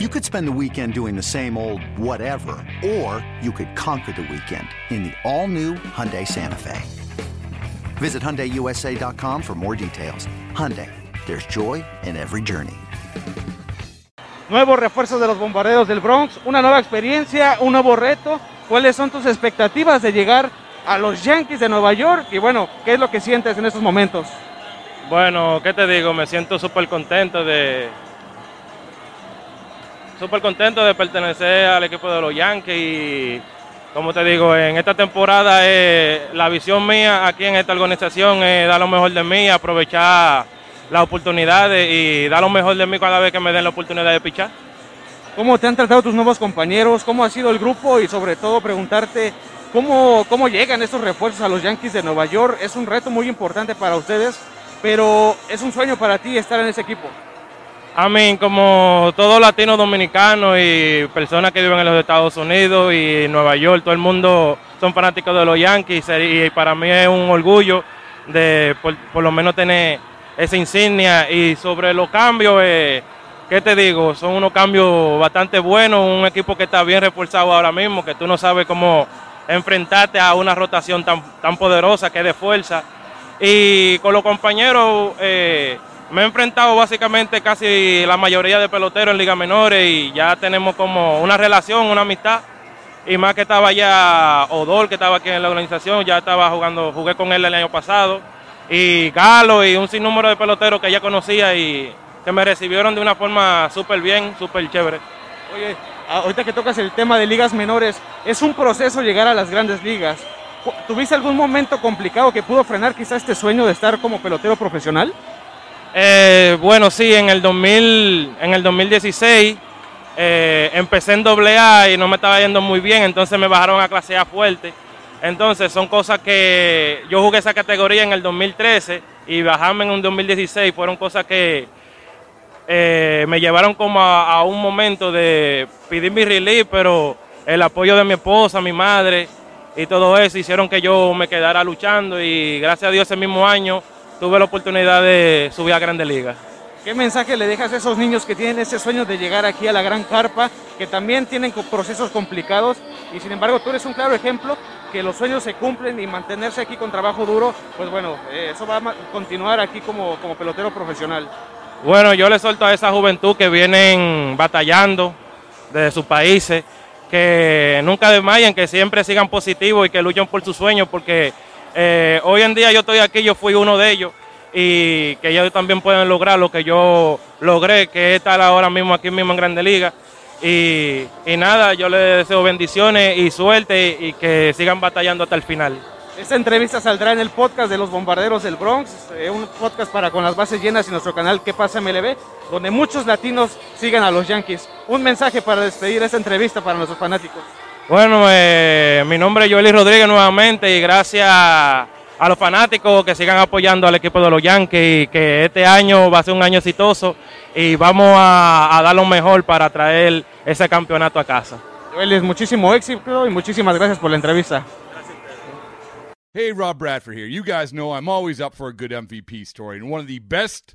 You could spend the weekend doing the same old whatever, or you could conquer the weekend in the all-new Hyundai Santa Fe. Visit HyundaiUSA.com for more details. Hyundai, there's joy in every journey. Nuevos refuerzos de los bombarderos del Bronx, una nueva experiencia, un nuevo reto. ¿Cuáles son tus expectativas de llegar a los Yankees de Nueva York? Y bueno, ¿qué es lo que sientes en estos momentos? Bueno, ¿qué te digo? Me siento súper contento de, súper contento de pertenecer al equipo de los Yankees y como te digo, en esta temporada eh, la visión mía aquí en esta organización es dar lo mejor de mí, aprovechar las oportunidades y dar lo mejor de mí cada vez que me den la oportunidad de pichar. ¿Cómo te han tratado tus nuevos compañeros? ¿Cómo ha sido el grupo? Y sobre todo preguntarte cómo, cómo llegan estos refuerzos a los Yankees de Nueva York. Es un reto muy importante para ustedes, pero es un sueño para ti estar en ese equipo. A mí, como todo latino dominicano y personas que viven en los Estados Unidos y Nueva York, todo el mundo son fanáticos de los Yankees y para mí es un orgullo de por, lo menos tener esa insignia. Y sobre los cambios, eh, ¿qué te digo? Son unos cambios bastante buenos, un equipo que está bien reforzado ahora mismo, que tú no sabes cómo enfrentarte a una rotación tan, tan poderosa que es de fuerza. Y con los compañeros... Eh, me he enfrentado básicamente casi la mayoría de peloteros en ligas menores y ya tenemos como una relación, una amistad. Y más que estaba ya Odol, que estaba aquí en la organización, ya estaba jugando, jugué con él el año pasado. Y Galo y un sinnúmero de peloteros que ya conocía y que me recibieron de una forma súper bien, súper chévere. Oye, ahorita que tocas el tema de ligas menores, es un proceso llegar a las grandes ligas. ¿Tuviste algún momento complicado que pudo frenar quizá este sueño de estar como pelotero profesional? Eh, bueno, sí, en el, 2000, en el 2016 eh, empecé en doble A y no me estaba yendo muy bien, entonces me bajaron a clase A fuerte. Entonces son cosas que yo jugué esa categoría en el 2013 y bajarme en un 2016 fueron cosas que eh, me llevaron como a, un momento de pedir mi release, pero el apoyo de mi esposa, mi madre y todo eso hicieron que yo me quedara luchando y gracias a Dios ese mismo año tuve la oportunidad de subir a Grande Liga. ¿Qué mensaje le dejas a esos niños que tienen ese sueño de llegar aquí a la Gran Carpa, que también tienen procesos complicados y sin embargo tú eres un claro ejemplo que los sueños se cumplen y mantenerse aquí con trabajo duro, pues bueno, eh, eso va a continuar aquí como, como pelotero profesional. Bueno, yo le suelto a esa juventud que vienen batallando desde sus países, que nunca desmayen, que siempre sigan positivos y que luchen por sus sueños, porque eh, hoy en día yo estoy aquí, yo fui uno de ellos y que ellos también pueden lograr lo que yo logré, que es estar ahora mismo aquí mismo en Grande Liga. Y, nada, yo les deseo bendiciones y suerte y que sigan batallando hasta el final. Esta entrevista saldrá en el podcast de los bombarderos del Bronx, eh, un podcast para con las bases llenas y nuestro canal ¿Qué pasa MLB? Donde muchos latinos sigan a los Yankees. Un mensaje para despedir esta entrevista para nuestros fanáticos. Bueno, eh, mi nombre es Joely Rodríguez nuevamente y gracias a los fanáticos que sigan apoyando al equipo de los Yankees y que este año va a ser un año exitoso y vamos a, dar lo mejor para traer ese campeonato a casa. Joely, muchísimo éxito y muchísimas gracias por la entrevista. Hey, Rob Bradford here. You guys know I'm always up for a good MVP story, and one of the best